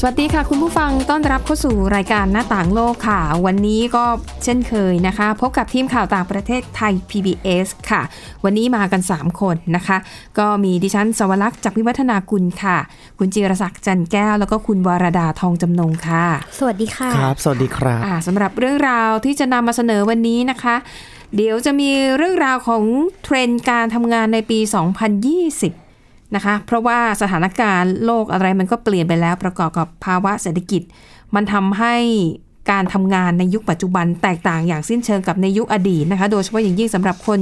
สวัสดีค่ะ คุณผู้ฟังต้อนรับเข้าสู่รายการหน้าต่างโลกค่ะ วันนี้ก็เช่นเคยนะคะ พบกับทีมข่าวต่างประเทศไทย PBS ค่ะ วันนี้มากัน 3 คนนะคะ ก็มีดิฉันสวรักษ์จากวิวัฒนาคุณค่ะ คุณจิรศักดิ์จันแก้ว แล้วก็คุณวรดาทองจำนงค่ะ สวัสดีค่ะครับ สวัสดีครับอ่าสำหรับเรื่องราวที่จะนำมาเสนอวันนี้นะคะ เดี๋ยวจะมีเรื่องราวของเทรนด์การทำงานในปี 2020 นะคะ เพราะว่าสถานการณ์โลกอะไรมันก็เปลี่ยนไปแล้วประกอบกับภาวะเศรษฐกิจ มันทำให้การทำงานในยุคปัจจุบันแตกต่างอย่างสิ้นเชิงกับในยุคอดีตนะคะ โดยเฉพาะอย่างยิ่งสำหรับคน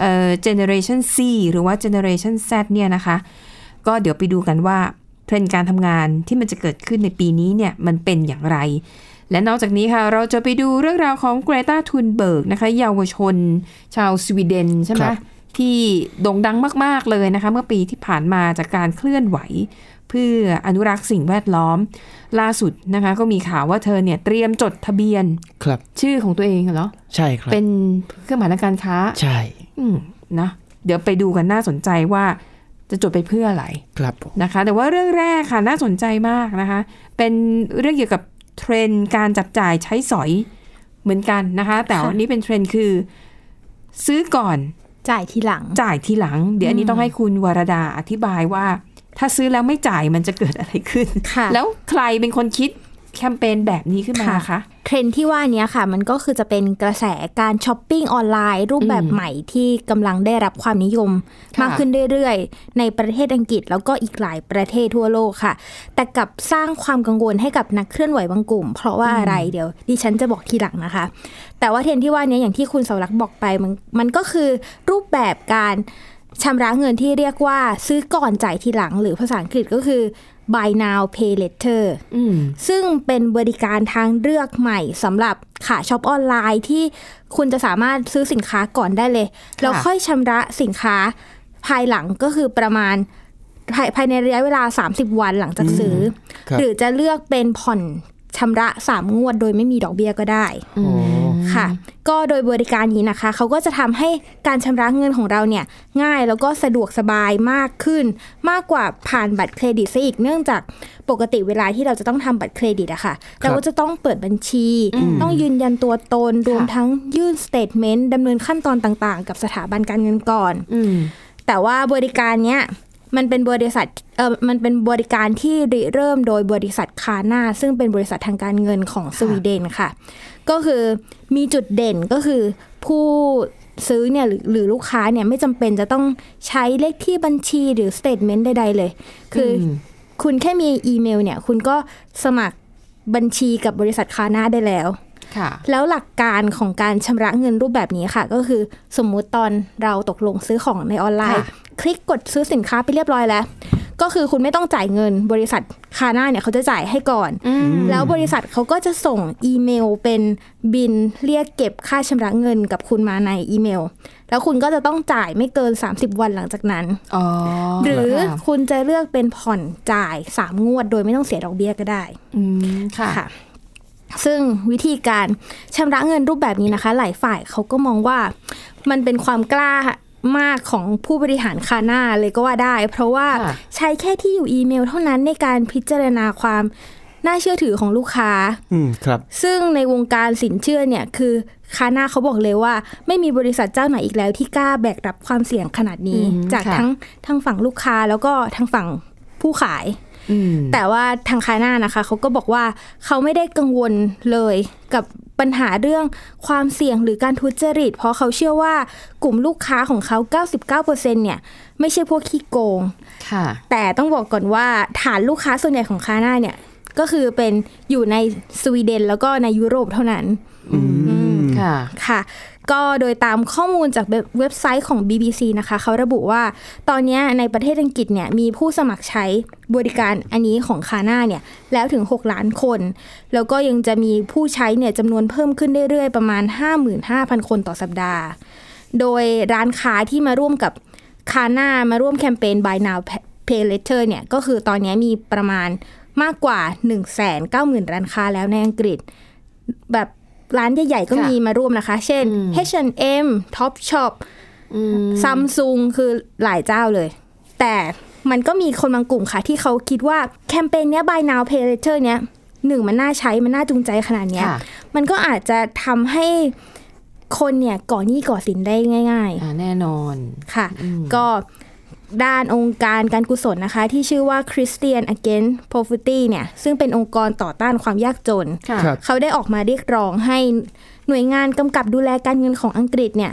เอ่อ generation C หรือว่า generation Z เนี่ยนะคะ ก็เดี๋ยวไปดูกันว่าเทรนด์การทำงานที่มันจะเกิดขึ้นในปีนี้เนี่ยมันเป็นอย่างไร และนอกจากนี้ค่ะ เราจะไปดูเรื่องราวของเกรตาทุนเบิร์กนะคะเยาวชน ชาวสวีเดนใช่ไหม ที่โด่งดังมาก ๆ เลยนะคะ เมื่อปีที่ผ่านมาจากการเคลื่อนไหว เพื่ออนุรักษ์สิ่งแวดล้อม ล่าสุดนะคะ ก็มีข่าวว่าเธอเนี่ยเตรียมจดทะเบียนครับ ชื่อของตัวเองเหรอใช่ครับ เป็นเครื่องหมายทางการค้า ใช่อืมนะเดี๋ยวไปดูกันน่าสนใจว่าจะจดไปเพื่ออะไรครับผมนะคะ แต่ว่าเรื่องแรกค่ะน่าสนใจมากนะคะ เป็นเรื่องเกี่ยวกับเทรนด์การจับจ่ายใช้สอยเหมือนกันนะคะ แต่วันนี้เป็นเทรนด์คือ ซื้อก่อน จ่ายทีหลัง จ่ายทีหลัง เดี๋ยวอันนี้ต้องให้คุณวรดาอธิบายว่า ถ้าซื้อแล้วไม่จ่ายมันจะเกิดอะไรขึ้นค่ะแล้วใครเป็นคนคิด แคมเปญแบบนี้ขึ้นมาคะเทรนด์ที่ว่านี้ค่ะ มันก็คือจะเป็นกระแสการช้อปปิ้งออนไลน์ รูปแบบอืมใหม่ที่กำลังได้รับความนิยมค่ะมากขึ้นเรื่อยๆ ในประเทศอังกฤษแล้วก็อีกหลายประเทศทั่วโลกค่ะ แต่กลับสร้างความกังวลให้กับนักเคลื่อนไหวบางกลุ่ม เพราะว่าอะไรเดี๋ยว ดิฉันจะบอกทีหลังนะคะ แต่ว่าเทรนด์ที่ว่านี้อย่างที่คุณเสารักษ์บอกไปมันมันก็คือรูปแบบการชำระเงินที่เรียกว่าซื้อก่อนจ่ายทีหลัง หรือภาษาอังกฤษก็คือ buy now pay later อืมซึ่งเป็นบริการทางเลือกใหม่สำหรับขาช็อปออนไลน์ที่คุณจะสามารถซื้อสินค้าก่อนได้เลย แล้วค่อยชำระสินค้าภายหลังก็คือประมาณภายภายในระยะเวลา 30 วันหลังจากซื้ออครับหรือจะเลือกเป็นผ่อน ชำระ3งวดโดยไม่มีดอกเบี้ยก็ได้อ๋อค่ะ ก็โดยบริการนี้นะคะ เขาก็จะทำให้การชำระเงินของเราเนี่ยง่ายแล้วก็สะดวกสบายมากขึ้น มากกว่าผ่านบัตรเครดิตซะอีกเนื่องจากปกติเวลาที่เราจะต้องทำบัตรเครดิตอะค่ะ เราก็จะต้องเปิดบัญชี ต้องยืนยันตัวตนรวมทั้งยื่นสเตทเมนต์ดำเนินขั้นตอนต่างๆ กับสถาบันการเงินก่อนอืมแต่ว่าบริการเนี้ย มันเป็นบริษัทเออมันเป็นบริการที่ริเริ่มโดยบริษัท Klarna ซึ่งเป็นบริษัททางการเงินของสวีเดนค่ะ ก็คือมีจุดเด่นก็คือผู้ซื้อเนี่ยหรือหรือลูกค้าเนี่ยไม่จำเป็นจะต้องใช้เลขที่บัญชีหรือสเตทเมนต์ใดๆเลย คืออมคุณแค่มีอีเมลเนี่ย คุณก็สมัครบัญชีกับบริษัท Klarna ได้แล้วค่ะ แล้วหลักการของการชำระเงินรูปแบบนี้ค่ะ ก็คือสมมุติตอนเราตกลงซื้อของในออนไลน์ค่ะคลิกกดซื้อสินค้าไปเรียบร้อยแล้ว ก็คือคุณไม่ต้องจ่ายเงิน บริษัทคาน่าเนี่ยเขาจะจ่ายให้ก่อนอืมแล้วบริษัทเขาก็จะส่งอีเมลเป็นบินเรียกเก็บค่าชำระเงินกับคุณมาในอีเมล แล้วคุณก็จะต้องจ่ายไม่เกิน 30 วันหลังจากนั้นอ๋อหรือค่ะคุณจะเลือกเป็นผ่อนจ่าย 3 งวด โดยไม่ต้องเสียดอกเบี้ยก็ได้อืมค่ะค่ะ ซึ่งวิธีการชำระเงินรูปแบบนี้นะคะ หลายฝ่ายเขาก็มองว่ามันเป็นความกล้ามากของผู้บริหารคาน่าเลยก็ว่าได้ เพราะว่าค่ะใช้แค่ที่อยู่อีเมลเท่านั้นในการพิจารณาความน่าเชื่อถือของลูกค้า อืมครับ ซึ่งในวงการสินเชื่อเนี่ยคือคาน่าเขาบอกเลยว่า ไม่มีบริษัทเจ้าไหนอีกแล้วที่กล้าแบกรับความเสี่ยงขนาดนี้อืมจากค่ะทั้งทางฝั่งลูกค้าแล้วก็ทางฝั่งผู้ขายอืม แต่ว่าทางคาน่านะคะเขาก็บอกว่าเขาไม่ได้กังวลเลยกับปัญหาเรื่องความเสี่ยงหรือการทุจริต เพราะเขาเชื่อว่ากลุ่มลูกค้าของเขา 99%เนี่ย ไม่ใช่พวกขี้โกงค่ะแต่ต้องบอกก่อนว่าฐานลูกค้าส่วนใหญ่ของคาน่าเนี่ยก็คือเป็นอยู่ในสวีเดนแล้วก็ในยุโรปเท่านั้นอืมค่ะค่ะ ก็โดยตามข้อมูลจากเว็บไซต์ของ BBC นะคะ เขาระบุว่าตอนนี้ในประเทศอังกฤษเนี่ยมีผู้สมัครใช้บริการอันนี้ของคาน่าเนี่ยแล้วถึง 6 ล้านคน แล้วก็ยังจะมีผู้ใช้เนี่ยจำนวนเพิ่มขึ้นเรื่อยๆ ประมาณ 55,000 คนต่อสัปดาห์ โดยร้านค้าที่มาร่วมกับคาน่ามาร่วมแคมเปญ Buy Now Pay Letter เนี่ยก็คือตอนนี้มีประมาณมากกว่า 1 9 0 0 0 0 ร้านค้าแล้วในอังกฤษ แบบ ร้านใหญ่ๆก็ค่ะมีมาร่วมนะคะ เช่นอืม H&M Topshop อืมซัมซุงคือหลายเจ้าเลย แต่มันก็มีคนบางกลุ่มค่ะ ที่เขาคิดว่าแคมเปญเนี้ย buy now pay later เนี้ยหนึ่งมันน่าใช้มันน่าจูงใจขนาดเนี้ยค่ะมันก็อาจจะทำให้คนเนี่ยก่อหนี้ก่อสินได้ง่ายอ่าแน่นอนๆค่ะ ก็ ด้านองค์การการกุศลนะคะ ที่ชื่อว่า Christian Against Poverty เนี่ย ซึ่งเป็นองค์กรต่อต้านความยากจนค่ะครับเขาได้ออกมาเรียกร้องให้หน่วยงานกำกับดูแลการเงินของอังกฤษเนี่ย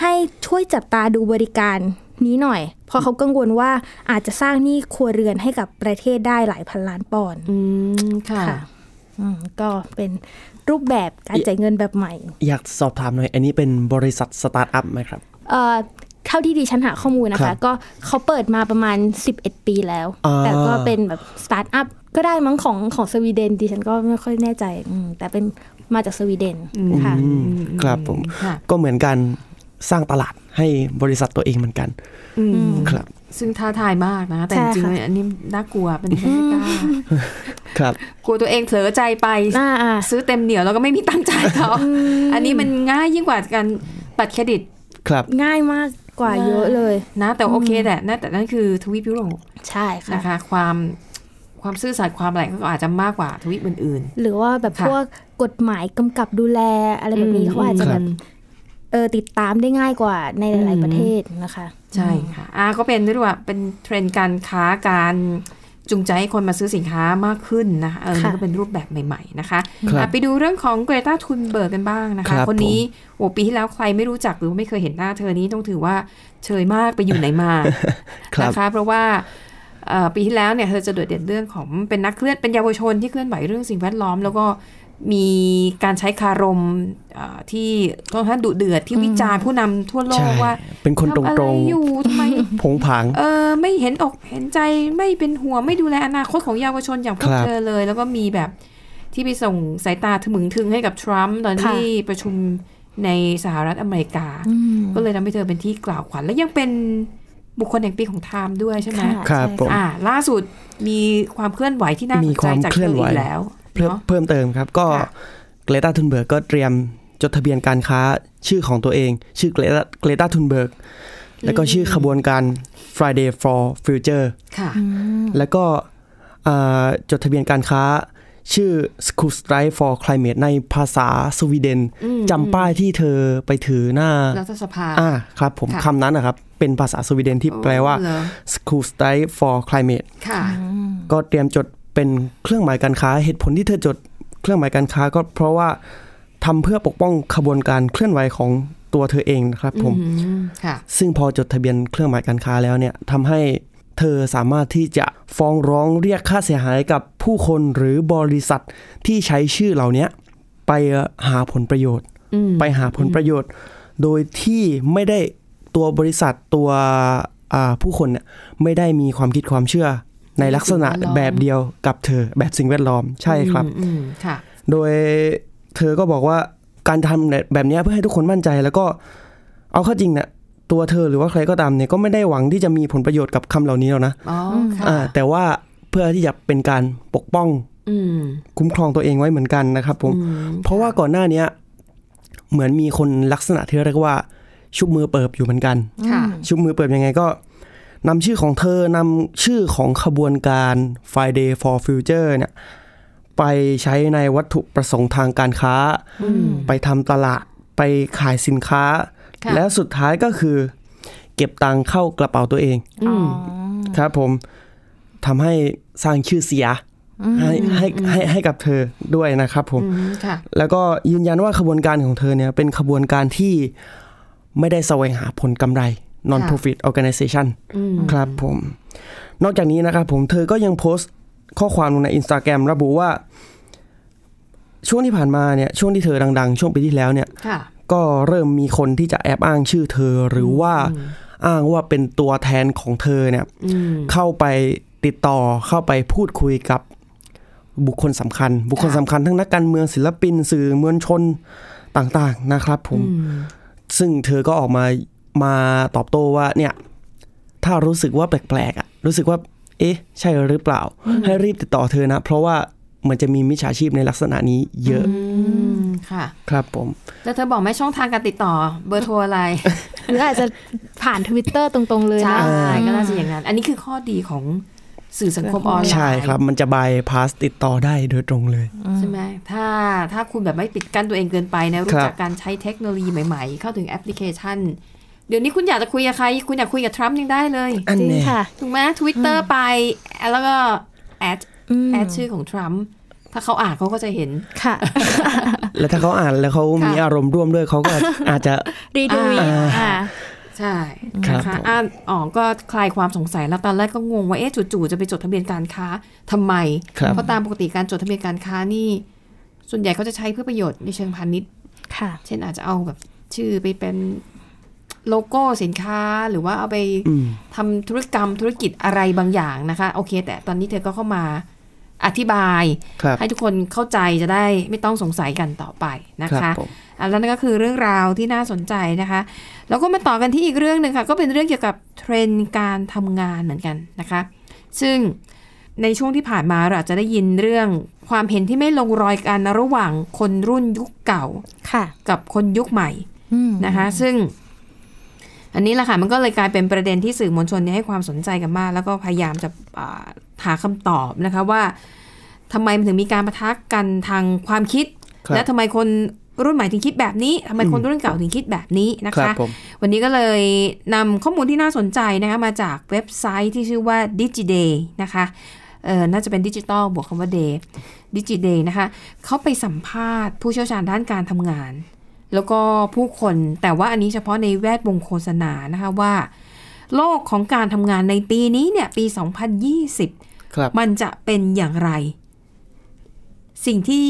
ให้ช่วยจับตาดูบริการนี้หน่อย เพราะเขากังวลว่าอาจจะสร้างหนี้ครัวเรือนให้กับประเทศได้หลายพันล้านปอนด์อืมค่ะค่ะอืมก็เป็นรูปแบบการจ่ายเงินแบบใหม่ อยากสอบถามหน่อย อันนี้เป็นบริษัทสตาร์ทอัพไหมครับเอ่อเท่าที่ดิฉันหาข้อมูลนะคะครับก็เขาเปิดมาประมาณ 11 ปีแล้วอ่าแต่ก็เป็นแบบสตาร์ทอัพก็ได้มั้งของของสวีเดนดิฉันก็ไม่ค่อยแน่ใจอืมแต่เป็นมาจากสวีเดนค่ะอืมครับผมค่ะก็เหมือนการสร้างตลาดให้บริษัทตัวเองเหมือนกันอืมครับ ซึ่งท้าทายมากนะ แต่ใช่จริงค่ะๆอันนี้น่ากลัวเป็นไม่กล้าครับกลัวตัวเองเผลอใจไปอ่าอ่าซื้อเต็มเหนียวแล้วก็ไม่มีตังค์จ่ายเขาอันนี้มันง่ายยิ่งกว่าการบัตรเครดิตครับง่ายมาก กว่าเยอะเลยนะ แต่โอเคแหละนะแต่นั่นคือทวีปยุโรปใช่ค่ะนะคะ ความความซื่อสัตย์ความอะไรก็อาจจะมากกว่าทวีปอื่นหรือว่าแบบค่ะพวกกฎหมายกำกับดูแลอะไรแบบนี้เขาอาจจะคแบรับบเออติดตามได้ง่ายกว่าในหลายอืมๆประเทศนะคะๆใช่ค่ะอ่าก็เป็นด้วยว่าเป็นเทรนด์การค้าการ จูงใจให้คนมาซื้อสินค้ามากขึ้นนะคะเออนี่ค่ะก็เป็นรูปแบบใหม่ ๆ นะคะครับอะไปดูเรื่องของเกรตาทุนเบิร์กกันบ้างนะครัคะบคนนี้โอ้ปีที่แล้วใครไม่รู้จักหรือไม่เคยเห็นหน้าเธอนี้ต้องถือว่าเชยมากไปอยู่ไหนมาครับนะคะเพราะว่าเอ่อปีที่แล้วเนี่ยเธอจะโดดเด่นเรื่องของเป็นนักเคลื่อนเป็นเยาวชนที่เคลื่อนไหวเรื่องสิ่งแวดล้อม แล้วก็ มีการใช้คารมเอ่อที่ค่อนข้างดุเดือดที่วิจารณ์ผู้นำทั่วโลใช่กว่า เป็นคนตทำอะไรรงอยู่ทำไมๆผงผางเออไม่เห็นอกเห็นใจไม่เป็นห่วงไม่ดูแลอนาคตของเยาวชนอย่างพวกครับเธอเลย แล้วก็มีแบบที่ไปส่งสายตาถมึงถึงให้กับทรัมป์ตอนค่ะที่ประชุมในสหรัฐอเมริกา ก็เลยทำให้เธอเป็นที่กล่าวขวัญและยังเป็นบุคคลแห่งปีของไทม์ด้วยใช่ไหมค่ะครับใช่ผมอ่าล่าสุดมีความเคลื่อนไหวที่น่าสมีนคใจวามจากเคลื่เธอนอไหวอีกแล้ว เพิ่มเนาะเพิ่มเติมครับ ก็ค่ะเกรตาทุนเบิร์กก็เตรียมจดทะเบียนการค้าชื่อของตัวเอง ชื่อเกรตาเกรตาทุนเบิร์กแล้วก็ชื่อขบวนการ Friday for Future ค่ะ แล้วก็อ่าจดทะเบียนการค้า ชื่อ School Strike for Climate ในภาษาสวีเดนอืมจำป้ายที่เธอไปถือหน้ารัฐสภาอ่าครับผมค่ะคำนั้นนะครับ เป็นภาษาสวีเดนที่แปลว่าโอ้เหรอ School Strike for Climate ค่ะก็เตรียมจด เป็นเครื่องหมายการค้าเหตุผลที่เธอจดเครื่องหมายการค้าก็เพราะว่าทำเพื่อปกป้องขบวนการเคลื่อนไหวของตัวเธอเองนะครับผมอืมค่ะซึ่งพอจดทะเบียนเครื่องหมายการค้าแล้วเนี่ยทำให้เธอสามารถที่จะฟ้องร้องเรียกค่าเสียหายกับผู้คนหรือบริษัทที่ใช้ชื่อเหล่านี้ไปหาผลประโยชน์อืมไปหาผลประโยชน์ โดยที่ไม่ได้ตัวบริษัทตัวอ่าผู้คนเนี่ยไม่ได้มีความคิดความเชื่อ ในลักษณะแบบเดียวกับเธอแบบสิ่งแวดล้อมใช่ครับอืมอืมค่ะโดยเธอก็บอกว่าการทำแบบเนี้ยเพื่อให้ทุกคนมั่นใจ แล้วก็เอาเข้าจริงเนี่ยตัวเธอหรือว่าใครก็ตามเนี่ยก็ไม่ได้หวังที่จะมีผลประโยชน์กับคำเหล่านี้หรอกนะอ๋อค่ะอ่าแต่ว่าเพื่อที่จะเป็นการปกป้องอืมคุ้มครองตัวเองไว้เหมือนกันนะครับ ผมอืมเพราะว่าก่อนหน้าเนี้ยเหมือนมีคนลักษณะที่เรียกว่า ชุบมือเปิบอยู่เหมือนกันค่ะชุบมือเปิบยังไงก็ นำชื่อของเธอนำชื่อของขบวนการ Friday for Future เนี่ยไปใช้ในวัตถุประสงค์ทางการค้า ไปทำตลาด ไปขายสินค้าค่ะและสุดท้ายก็คือ เก็บตังค์เข้ากระเป๋าตัวเองอืมครับผมทำให้สร้างชื่อเสียให้ให้ให้ให้กับเธอด้วยนะครับผมอืมค่ะแล้วก็ยืนยันว่าขบวนการของเธอเนี่ยเป็นขบวนการที่ไม่ได้แสวงหาผลกำไร non profit organization อืมครับผม นอกจากนี้นะครับผมเธอก็ยังโพสต์ข้อความลงใน Instagram ระบุว่า ช่วงที่ผ่านมาเนี่ย ช่วงที่เธอดัง ๆ ช่วงปีที่แล้วเนี่ยค่ะก็เริ่มมีคนที่จะแอบอ้างชื่อเธอหรือว่าอ้างว่าเป็นตัวแทนของเธอเนี่ยอืมเข้าไปติดต่อเข้าไปพูดคุยกับบุคคลสำคัญ บุคคลค่ะสำคัญทั้งนักการเมืองศิลปิน สื่อมวลชนต่าง ๆ นะครับ ผมอืมซึ่งเธอก็ออกมา มาตอบโต้ว่าเนี่ย ถ้ารู้สึกว่าแปลกๆอะ รู้สึกว่า เอ๊ะ ใช่หรือเปล่า ให้รีบติดต่อเธอนะ เพราะว่ามันจะมีมิจฉาชีพในลักษณะนี้เยอะอืมค่ะ ครับผม แล้วเธอบอกไหมช่องทางการติดต่อเบอร์โทรอะไร หรืออาจจะผ่านทวิตเตอร์ตรงๆเลยใช่นะก็น่าจะอย่างนั้น อันนี้คือข้อดีของสื่อสังคมออนไลน์ใช่ครับ มันจะบายพาสติดต่อได้โดยตรงเลยใช่ไหมถ้าถ้าคุณแบบไม่ปิดกั้นตัวเองเกินไปนะ รู้ครับจักการใช้เทคโนโลยีใหม่ ๆ เข้าถึงแอปพลิเคชันเดี๋ยวนี้คุณอยากจะคุยกับใคร คุณอยากคุยกับทรัมป์ยังได้เลยอันจริงเนี้ยค่ะ ถูกไหมทวิตเตอร์ไป แล้วก็ addอืมแอดชื่อของทรัมป์ถ้าเขาอ่านเขาก็จะเห็นค่ะ แล้วถ้าเขาอ่านแล้วเขามีค่ะอารมณ์ร่วมด้วยเขาก็อาจจะรีทวีตอ่าอ่าใช่ครับนะคะผมอ่านอ๋อก็คลายความสงสัยแล้วตอนแรกก็งงว่าเอ๊ะจู่ๆจะไปจดทะเบียนการค้าทำไมครับเพราะตามปกติการจดทะเบียนการค้านี่ ส่วนใหญ่เขาจะใช้เพื่อประโยชน์ในเชิงพาณิชย์ค่ะ เช่นอาจจะเอาแบบชื่อไปเป็น โลโก้สินค้าหรือว่าเอาไปอืมทำธุรกรรมธุรกิจอะไรบางอย่างนะคะ โอเค แต่ตอนนี้เธอก็เข้ามาอธิบายครับให้ทุกคนเข้าใจจะได้ไม่ต้องสงสัยกันต่อไปนะครัคะบผมอันนั้นก็คือเรื่องราวที่น่าสนใจนะคะ แล้วก็มาต่อกันที่อีกเรื่องหนึ่งค่ะ ก็เป็นเรื่องเกี่ยวกับเทรนด์การทำงานเหมือนกันนะคะ ซึ่งในช่วงที่ผ่านมาเราอาจจะได้ยินเรื่องความเห็นที่ไม่ลงรอยกันระหว่างคนรุ่นยุคเก่าค่ะกับคนยุคใหม่อืมนะคะ ซึ่ง อันนี้แหละค่ะมันก็เลยกลายเป็นประเด็นที่สื่อมวลชนเนี่ยให้ความสนใจกันมาก แล้วก็พยายามจะอ่าหาคำตอบนะคะว่าทำไมมันถึงมีการประทะกันทางความคิดครับและทำไมคนรุ่นใหม่ถึงคิดแบบนี้ทำไมคนรุ่นเก่าถึงคิดแบบนี้นะครัคะบผมวันนี้ก็เลยนำข้อมูลที่น่าสนใจนะคะมาจากเว็บไซต์ที่ชื่อว่า DigiDay นะคะเออน่าจะเป็นดิจิตอลบวกคำว่า day DigiDay นะคะเขาไปสัมภาษณ์ผู้เชี่ยวชาญด้านการทำงาน แล้วก็ผู้คนแต่ว่าอันนี้เฉพาะในแวดวงโฆษณานะคะว่า โลกของการทำงานในปีนี้เนี่ยปี 2020ครับมันจะเป็นอย่างไร สิ่งที่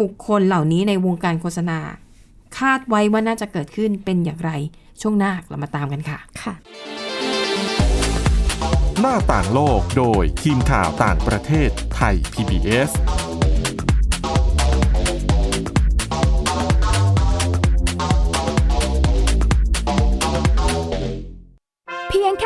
บุคคลเหล่านี้ในวงการโฆษณา คาดไว้ว่าน่าจะเกิดขึ้นเป็นอย่างไร ช่วงหน้าเรามาตามกันค่ะค่ะ หน้าต่างโลกโดยทีมข่าวต่างประเทศไทย PBS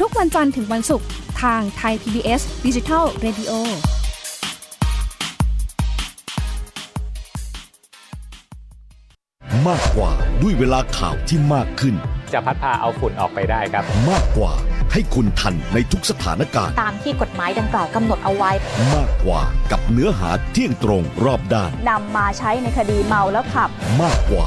ทุกวันจันทร์ถึงวันศุกร์ทางไทย PBS Digital Radio มากกว่าด้วยเวลาข่าวที่มากขึ้น จะพัดพาเอาฝุ่นออกไปได้ครับ มากกว่าให้คุณทันในทุกสถานการณ์ ตามที่กฎหมายดังกล่าวกำหนดเอาไว้ มากกว่ากับเนื้อหาเที่ยงตรงรอบด้านนำมาใช้ในคดีเมาแล้วขับ มากกว่า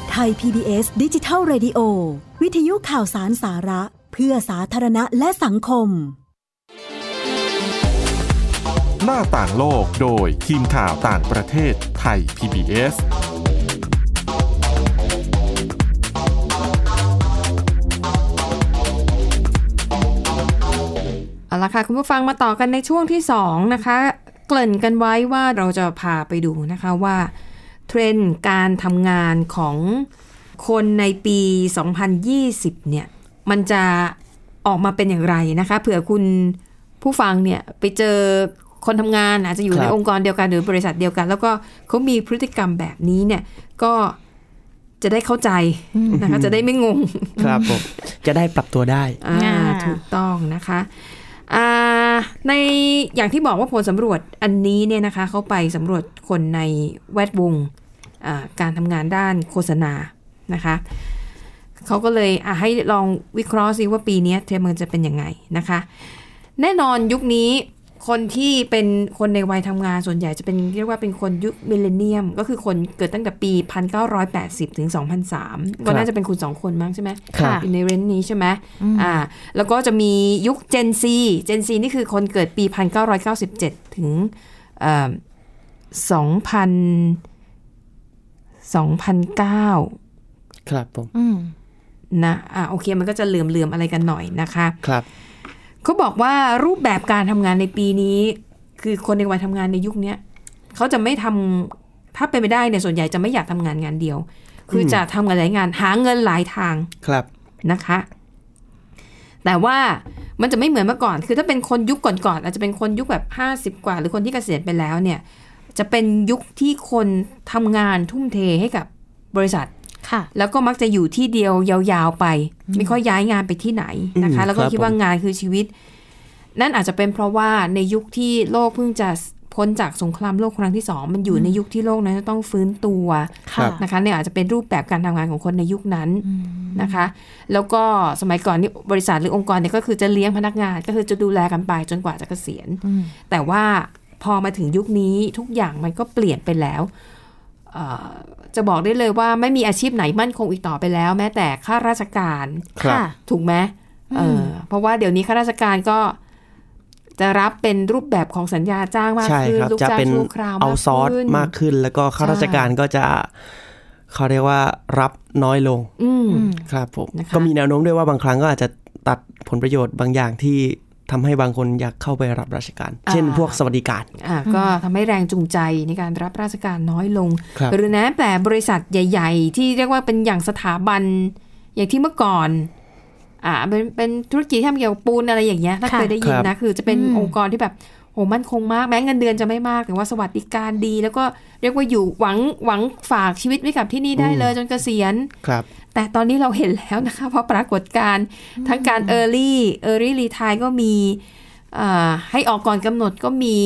ไทย PBS ดิจิทัล Radio วิทยุข่าวสารสาระ เพื่อสาธารณะและสังคม หน้าต่างโลกโดยทีมข่าวต่างประเทศไทย PBS เอาละค่ะ คุณผู้ฟังมาต่อกันในช่วงที่ 2 นะคะ เกริ่นกันไว้ว่าเราจะพาไปดูนะคะว่า เทรนด์การทำงานของคนในปี 2020 เนี่ย มันจะออกมาเป็นอย่างไรนะคะ เผื่อคุณผู้ฟังเนี่ยไปเจอคนทำงานอาจจะอยู่ครับในองค์กรเดียวกันหรือบริษัทเดียวกัน แล้วก็เขามีพฤติกรรมแบบนี้เนี่ยก็จะได้เข้าใจนะคะ จะได้ไม่งง ครับผมจะได้ปรับตัวได้อ่าอ่าถูกต้องนะคะอ่าในอย่างที่บอกว่าผลสำรวจอันนี้เนี่ยนะคะเขาไปสำรวจคนในแวดวงอ่า การทำงานด้านโฆษณานะคะเขาก็เลยอะให้ลองวิเคราะห์ซิว่าปีนี้เทรนด์มันจะเป็นยังไงนะคะ แน่นอนยุคนี้คนที่เป็นคนในวัยทำงานส่วนใหญ่จะเป็นเรียกว่าเป็นคนยุค Millennium ก็คือคนเกิดตั้งแต่ปี 1980 ถึง 2003 ก็น่าจะเป็นคุณสองคนมั้งใช่ไหมครับอยู่ใน range นี้ใช่ไหมอ่าแล้วก็จะมียุค Gen Z Gen Z นี่คือคนเกิดปี 1997 ถึงเอ่อ2000 2009 ครับผมอืมนะอ่าโอเคมันก็จะเหลื่อมๆอะไรกันหน่อยนะคะครับเขาบอกว่ารูปแบบการทำงานในปีนี้ คือคนในวัยทำงานในยุคเนี้ยเขาจะไม่ทำถ้าเป็นไปได้เนี่ยส่วนใหญ่จะไม่อยากทำงานงานเดียว คืออมจะทำงานหลายงานหาเงินหลายทางครับนะคะ แต่ว่ามันจะไม่เหมือนเมื่อก่อน คือถ้าเป็นคนยุคก่อนๆอาจจะเป็นคนยุคแบบห้าสิบกว่า หรือคนที่เกษียณไปแล้วเนี่ย จะเป็นยุคที่คนทำงานทุ่มเทให้กับบริษัทค่ะแล้วก็มักจะอยู่ที่เดียวยาวๆไป ไม่ค่อยย้ายงานไปที่ไหนนะคะอืมแล้วก็ครับคิดว่างานคือชีวิต นั่นอาจจะเป็นเพราะว่าในยุคที่โลกเพิ่งจะพ้นจากสงครามโลกครั้งที่สองมันอยู่ในยุคที่โลกนั้นจะต้องฟื้นตัวค่ะนะคะเนี่ยอาจจะเป็นรูปแบบการทำงานของคนในยุคนั้นนะคะ แล้วก็สมัยก่อนนี่บริษัทหรือองค์กรเนี่ยก็คือจะเลี้ยงพนักงานก็คือจะดูแลกันไปจนกว่าจะเกษียณแต่ว่า พอมาถึงยุคนี้ทุกอย่างมันก็เปลี่ยนไปแล้วเอ่อจะบอกได้เลยว่าไม่มีอาชีพไหนมั่นคงอีกต่อไปแล้ว แม้แต่ข้าราชการครับค่ะถูกไหมเออเพราะว่าเดี๋ยวนี้ข้าราชการก็จะรับเป็นรูปแบบของสัญญาจ้างมากใช่ขึ้นครับลูกจะจ้างเป็นชั่วคราวเอามากซอสขึ้นมากขึ้น แล้วก็ข้าราชการก็จะเขาเรียกว่ารับน้อยลงอืมครับผมนะคะก็มีแนวโน้มด้วยว่าบางครั้งก็อาจจะตัดผลประโยชน์บางอย่างที่ ทำให้บางคนอยากเข้าไปรับราชการ เช่นพวกสวัสดิการอ่าก็ทำให้แรงจูงใจในการรับราชการน้อยลงครับหรือแม้แต่บริษัทใหญ่ ๆ ที่เรียกว่าเป็นอย่างสถาบัน อย่างที่เมื่อก่อนอ่าเป็นเป็นธุรกิจที่ทำเกี่ยวกับปูนอะไรอย่างเงี้ยถ้าค่ะเคยได้ยินครับนะคือจะเป็นอืมองค์กรที่แบบโหมั่นคงมากแม้เงินเดือนจะไม่มากแต่ว่าสวัสดิการดี แล้วก็เรียกว่าอยู่หวังหวังฝากชีวิตไว้กับที่นี่ได้เลยจนเกษียณครับ แต่ตอนนี้เราเห็นแล้วนะคะ เพราะปรากฏการณ์ทั้งการ Early Early Retire ก็มีอ่าให้ออกก่อนกำหนดก็มี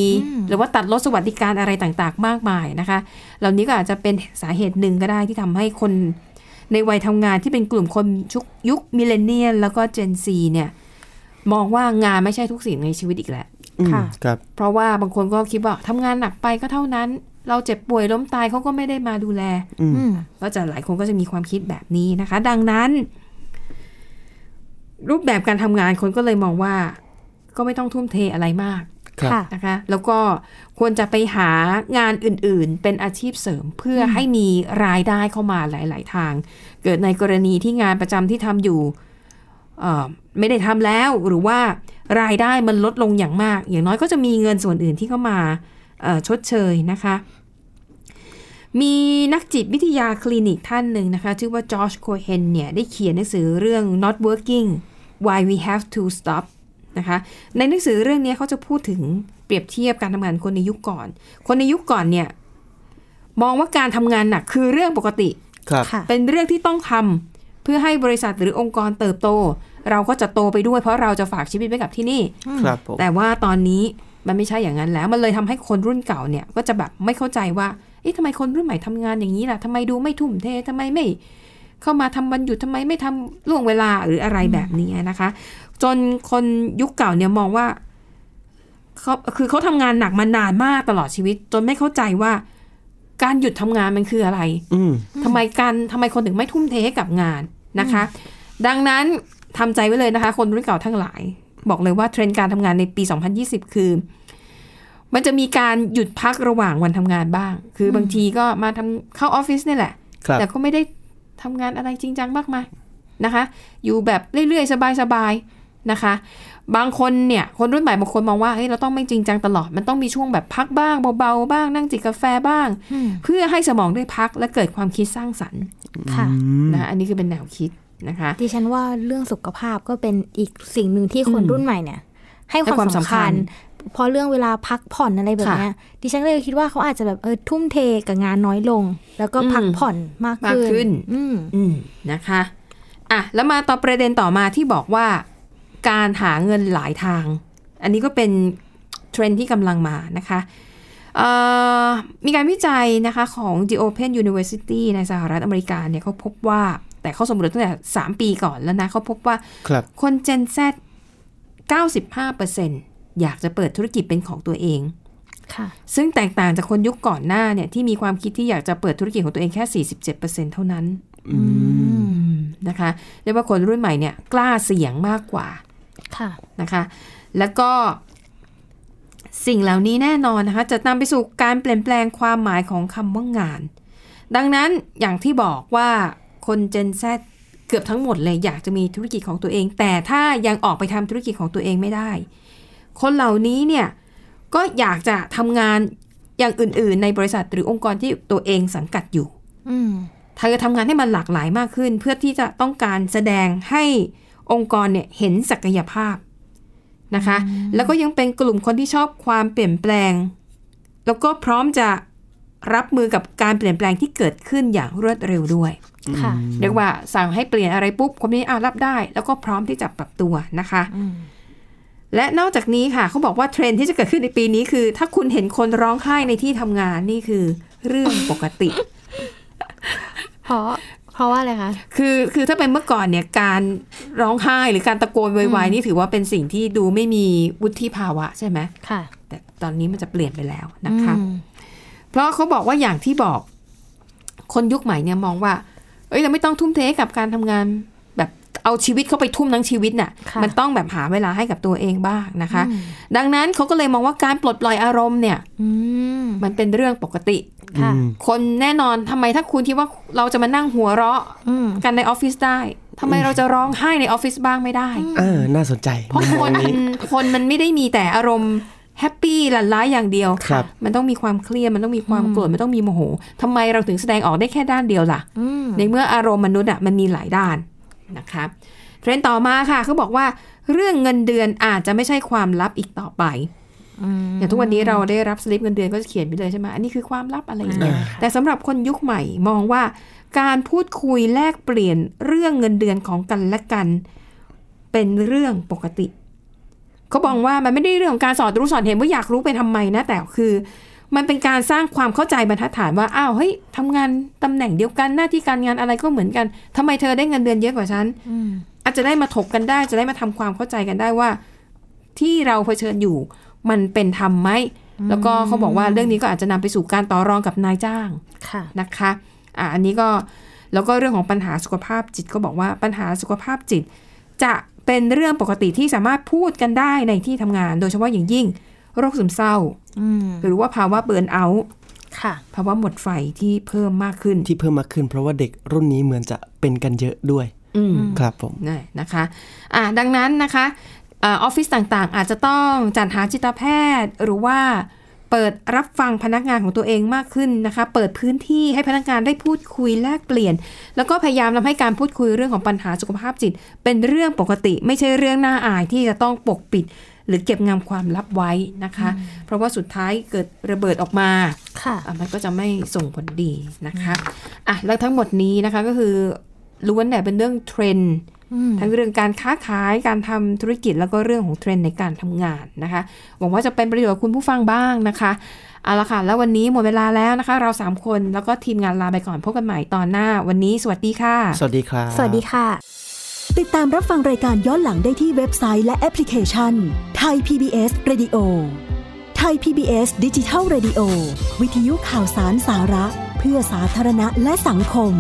หรือว่าตัดลดสวัสดิการอะไรต่างๆ มากมายนะคะ เหล่านี้ก็อาจจะเป็นสาเหตุหนึ่งก็ได้ที่ทำให้คนในวัยทำงานที่เป็นกลุ่มคนชุกยุคมิเลเนียลแล้วก็ Gen Z เนี่ย มองว่างานไม่ใช่ทุกสิ่งในชีวิตอีกแล้วอืมค่ะครับเพราะว่าบางคนก็คิดว่าทำงานหนักไปก็เท่านั้น เราเจ็บป่วยล้มตายเขาก็ไม่ได้มาดูแลอืมอืมก็จะหลายคนก็จะมีความคิดแบบนี้นะคะ ดังนั้น รูปแบบการทำงานคนก็เลยมองว่า ก็ไม่ต้องทุ่มเทอะไรมากครับค่ะนะคะ แล้วก็ควรจะไปหางานอื่นๆ เป็นอาชีพเสริมเพื่อให้มีรายได้เข้ามาหลาย ๆ ทาง เกิดในกรณีที่งานประจำที่ทำอยู่เอ่อไม่ได้ทำแล้วหรือว่ารายได้มันลดลงอย่างมาก อย่างน้อยก็จะมีเงินส่วนอื่นที่เข้ามาเอ่อ ชดเชยนะคะ มีนักจิตวิทยาคลินิกท่านหนึ่งนะคะ ชื่อว่าจอชโคเฮนเนี่ย ได้เขียนหนังสือเรื่อง not working why we have to stop นะคะในหนังสือเรื่องนี้เขาจะพูดถึงเปรียบเทียบการทำงานคนในยุคก่อน คนในยุคก่อนเนี่ยมองว่าการทำงานหนักคือเรื่องปกติครับค่ะเป็นเรื่องที่ต้องทำเพื่อให้บริษัทหรือองค์กรเติบโต เราก็จะโตไปด้วยเพราะเราจะฝากชีวิตไว้กับที่นี่ครับผมแต่ว่าตอนนี้ มันไม่ใช่อย่างนั้นแล้ว มันเลยทำให้คนรุ่นเก่าเนี่ยก็จะแบบไม่เข้าใจว่า เอ๊ะทำไมคนรุ่นใหม่ทำงานอย่างนี้ล่ะทำไมดูไม่ทุ่มเททำไมไม่ เข้ามาทำวันหยุดทำไมไม่ทำล่วงเวลาหรืออะไรแบบนี้นะคะ จนคนยุคเก่าเนี่ยมองว่าเขาคือเขาทำงานหนักมานานมากตลอดชีวิต จนไม่เข้าใจว่า การหยุดทำงานมันคืออะไร อืมทำไมการทำไมคนถึงไม่ทุ่มเทให้กับงานนะคะ ดังนั้นทำใจไว้เลยนะคะ คนรุ่นเก่าทั้งหลาย บอกเลยว่าเทรนด์การทำงานในปี 2020 คือ มันจะมีการหยุดพักระหว่างวันทำงานบ้าง คือบางทีก็มาทำเข้าออฟฟิศนี่แหละครับแต่ก็ไม่ได้ทำงานอะไรจริงจังมากมายนะคะ อยู่แบบเรื่อยๆ สบายๆนะคะ บางคนเนี่ยคนรุ่นใหม่บางคนมองว่าเฮ้ยเราต้องไม่จริงจังตลอด มันต้องมีช่วงแบบพักบ้างเบาๆบ้างนั่งจิบกาแฟบ้างอืมเพื่อให้สมองได้พักและเกิดความคิดสร้างสรรค์ค่ะนะคะอันนี้คือเป็นแนวคิด นะคะดิฉันว่าเรื่องสุขภาพก็เป็นอีกสิ่งหนึ่งที่คนอืมรุ่นใหม่เนี่ย ให้ให้คความวามสำสำคัคัญญเพราะเรื่องเวลาพักผ่อนอะไรแบบเนี้ยดิฉันก็เลยคิดว่าเขาอาจจะแบบเออทุ่มเทกับงานน้อยลง แล้วก็พักอืมผ่อนมากมากขึ้นอืมอืมนะคะอะแล้วมาต่อประเด็นต่อมาที่บอกว่า การหาเงินหลายทาง อันนี้ก็เป็นเทรนด์ที่กำลังมานะคะเอ่อมีการวิจัยนะคะของ The Open University ในสหรัฐอเมริกาเนี่ยเขาพบว่า แต่เขาสำรวจตั้งแต่ 3 ปีก่อนแล้วนะเขาพบว่าครับคน Gen Z 95%อยากจะเปิดธุรกิจเป็นของตัวเองค่ะซึ่งแตกต่างจากคนยุคก่อนหน้าเนี่ยที่มีความคิดที่อยากจะเปิดธุรกิจของตัวเองแค่ 47%เท่านั้นนะคะเรียกว่าคนรุ่นใหม่เนี่ยกล้าเสี่ยงมากกว่าค่ะนะคะ แล้วก็สิ่งเหล่านี้แน่นอนนะคะ จะนำไปสู่การเปลี่ยนแปลงความหมายของคำว่างาน ดังนั้นอย่างที่บอกว่า คน Gen Z เกือบทั้งหมดเลยอยากจะมีธุรกิจของตัวเอง แต่ถ้ายังออกไปทำธุรกิจของตัวเองไม่ได้ คนเหล่านี้เนี่ยก็อยากจะทำงานอย่างอื่น ๆ ในบริษัทหรือองค์กรที่ตัวเองสังกัดอยู่อืมเธอทำงานให้มันหลากหลายมากขึ้น เพื่อที่จะต้องการแสดงให้องค์กรเนี่ยเห็นศักยภาพนะคะ แล้วก็ยังเป็นกลุ่มคนที่ชอบความเปลี่ยนแปลง แล้วก็พร้อมจะรับมือกับการเปลี่ยนแปลงที่เกิดขึ้นอย่างรวดเร็วด้วยค่ะ เรียกว่าสั่งให้เปลี่ยนอะไรปุ๊บคนนี้อ่ารับได้ แล้วก็พร้อมที่จะปรับตัวนะคะอืมและนอกจากนี้ค่ะเขาบอกว่าเทรนด์ที่จะเกิดขึ้นในปีนี้คือ ถ้าคุณเห็นคนร้องไห้ในที่ทำงานนี่คือเรื่องปกติ เพราะเพราะว่าอะไรคะคือคือถ้าเป็นเมื่อก่อนเนี่ยการร้องไห้หรือการตะโกนโวยวายนี่ถือว่าเป็นสิ่งที่ดูไม่มีวุฒิภาวะใช่ไหมค่ะ แต่ตอนนี้มันจะเปลี่ยนไปแล้วนะคะอืมเพราะเขาบอกว่าอย่างที่บอก คนยุคใหม่เนี่ยมองว่า เอ้ยเราไม่ต้องทุ่มเทให้กับการทำงาน แบบเอาชีวิตเข้าไปทุ่มทั้งชีวิตน่ะค่ะ มันต้องแบบหาเวลาให้กับตัวเองบ้างนะคะ ดังนั้นเขาก็เลยมองว่าการปลดปล่อยอารมณ์เนี่ยอืมมันเป็นเรื่องปกติค่ะคนแน่นอนทำไมถ้าคุณคิดว่าเราจะมานั่งหัวเราะอืมกันในออฟฟิศได้ทำไมเราจะร้องไห้ในออฟฟิศบ้างไม่ได้ เออ น่าสนใจ เพราะคนคนมันไม่ได้มีแต่อารมณ์ happy หลั่นล้าอย่างเดียวครับมันต้องมีความเครียด มันต้องมีความโกรธ มันต้องมีโมโหทำไมเราถึงแสดงออกได้แค่ด้านเดียวล่ะอืมในเมื่ออารมณ์มนุษย์อะมันมีหลายด้านนะคะเทรนด์ต่อมาค่ะเขาบอกว่าเรื่องเงินเดือนอาจจะไม่ใช่ความลับอีกต่อไปอย่างทุกวันนี้เราได้รับสลิปเงินเดือนก็จะเขียนไปเลยใช่ไหมอันนี้คือความลับอะไรอย่างเงี้ยแต่สำหรับคนยุคใหม่มองว่า การพูดคุยแลกเปลี่ยนเรื่องเงินเดือนของกันและกัน เป็นเรื่องปกติ เขาบอกว่ามันไม่ได้เรื่องของการสอนรู้สอนเห็นว่าอยากรู้ไปทำไมนะ แต่คือ มันเป็นการสร้างความเข้าใจบรรทัดฐานว่าอ้าวเฮ้ยทำงานตำแหน่งเดียวกันหน้าที่การงานอะไรก็เหมือนกันทำไมเธอได้เงินเดือนเยอะกว่าฉันอืมอาจจะได้มาถกกันได้ จะได้มาทำความเข้าใจกันได้ว่า ที่เราเผชิญอยู่ มันเป็นธรรมไหมแล้วก็เขาบอกว่าเรื่องนี้ก็อาจจะนำไปสู่การต่อรองกับนายจ้างค่ะนะคะอะอันนี้ก็แล้วก็เรื่องของปัญหาสุขภาพจิตก็บอกว่าปัญหาสุขภาพจิต จะ เป็นเรื่องปกติที่สามารถพูดกันได้ในที่ทำงาน โดยเฉพาะอย่างยิ่ง โรคซึมเศร้าอืมหรือว่าภาวะเบิร์นเอาท์ค่ะภาวะหมดไฟที่เพิ่มมากขึ้นที่เพิ่มมากขึ้น เพราะว่าเด็กรุ่นนี้เหมือนจะเป็นกันเยอะด้วยอืมครับผมนี่นะคะอะดังนั้นนะคะอาออฟฟิศต่างๆ อาจจะต้องจัดหาจิตแพทย์หรือว่า เปิดรับฟังพนักงานของตัวเองมากขึ้นนะคะ เปิดพื้นที่ให้พนักงานได้พูดคุยแลกเปลี่ยน แล้วก็พยายามทำให้การพูดคุยเรื่องของปัญหาสุขภาพจิต เป็นเรื่องปกติ ไม่ใช่เรื่องน่าอายที่จะต้องปกปิด หรือเก็บงำความลับไว้นะคะ เพราะว่าสุดท้ายเกิดระเบิดออกมาค่ะอะมันก็จะไม่ส่งผลดีนะคะอะแล้วทั้งหมดนี้นะคะก็คือล้วนแต่เป็นเรื่องเทรนด์อืมทั้งเรื่องการค้าขายการทำธุรกิจแล้วก็เรื่องของเทรนด์ในการทำงานนะคะ หวังว่าจะเป็นประโยชน์กับคุณผู้ฟังบ้างนะคะเอาละค่ะ แล้ววันนี้หมดเวลาแล้วนะคะ เราสามคนแล้วก็ทีมงานลาไปก่อนพบกันใหม่ตอนหน้า วันนี้สวัสดีค่ะ สวัสดีครับสวัสดีค่ะ ติดตามรับฟังรายการย้อนหลังได้ที่เว็บไซต์และแอปพลิเคชันไทย PBS Radio ไทย PBS ดิจิทัล Radio วิทยุข่าวสารสาระ เพื่อสาธารณะและสังคม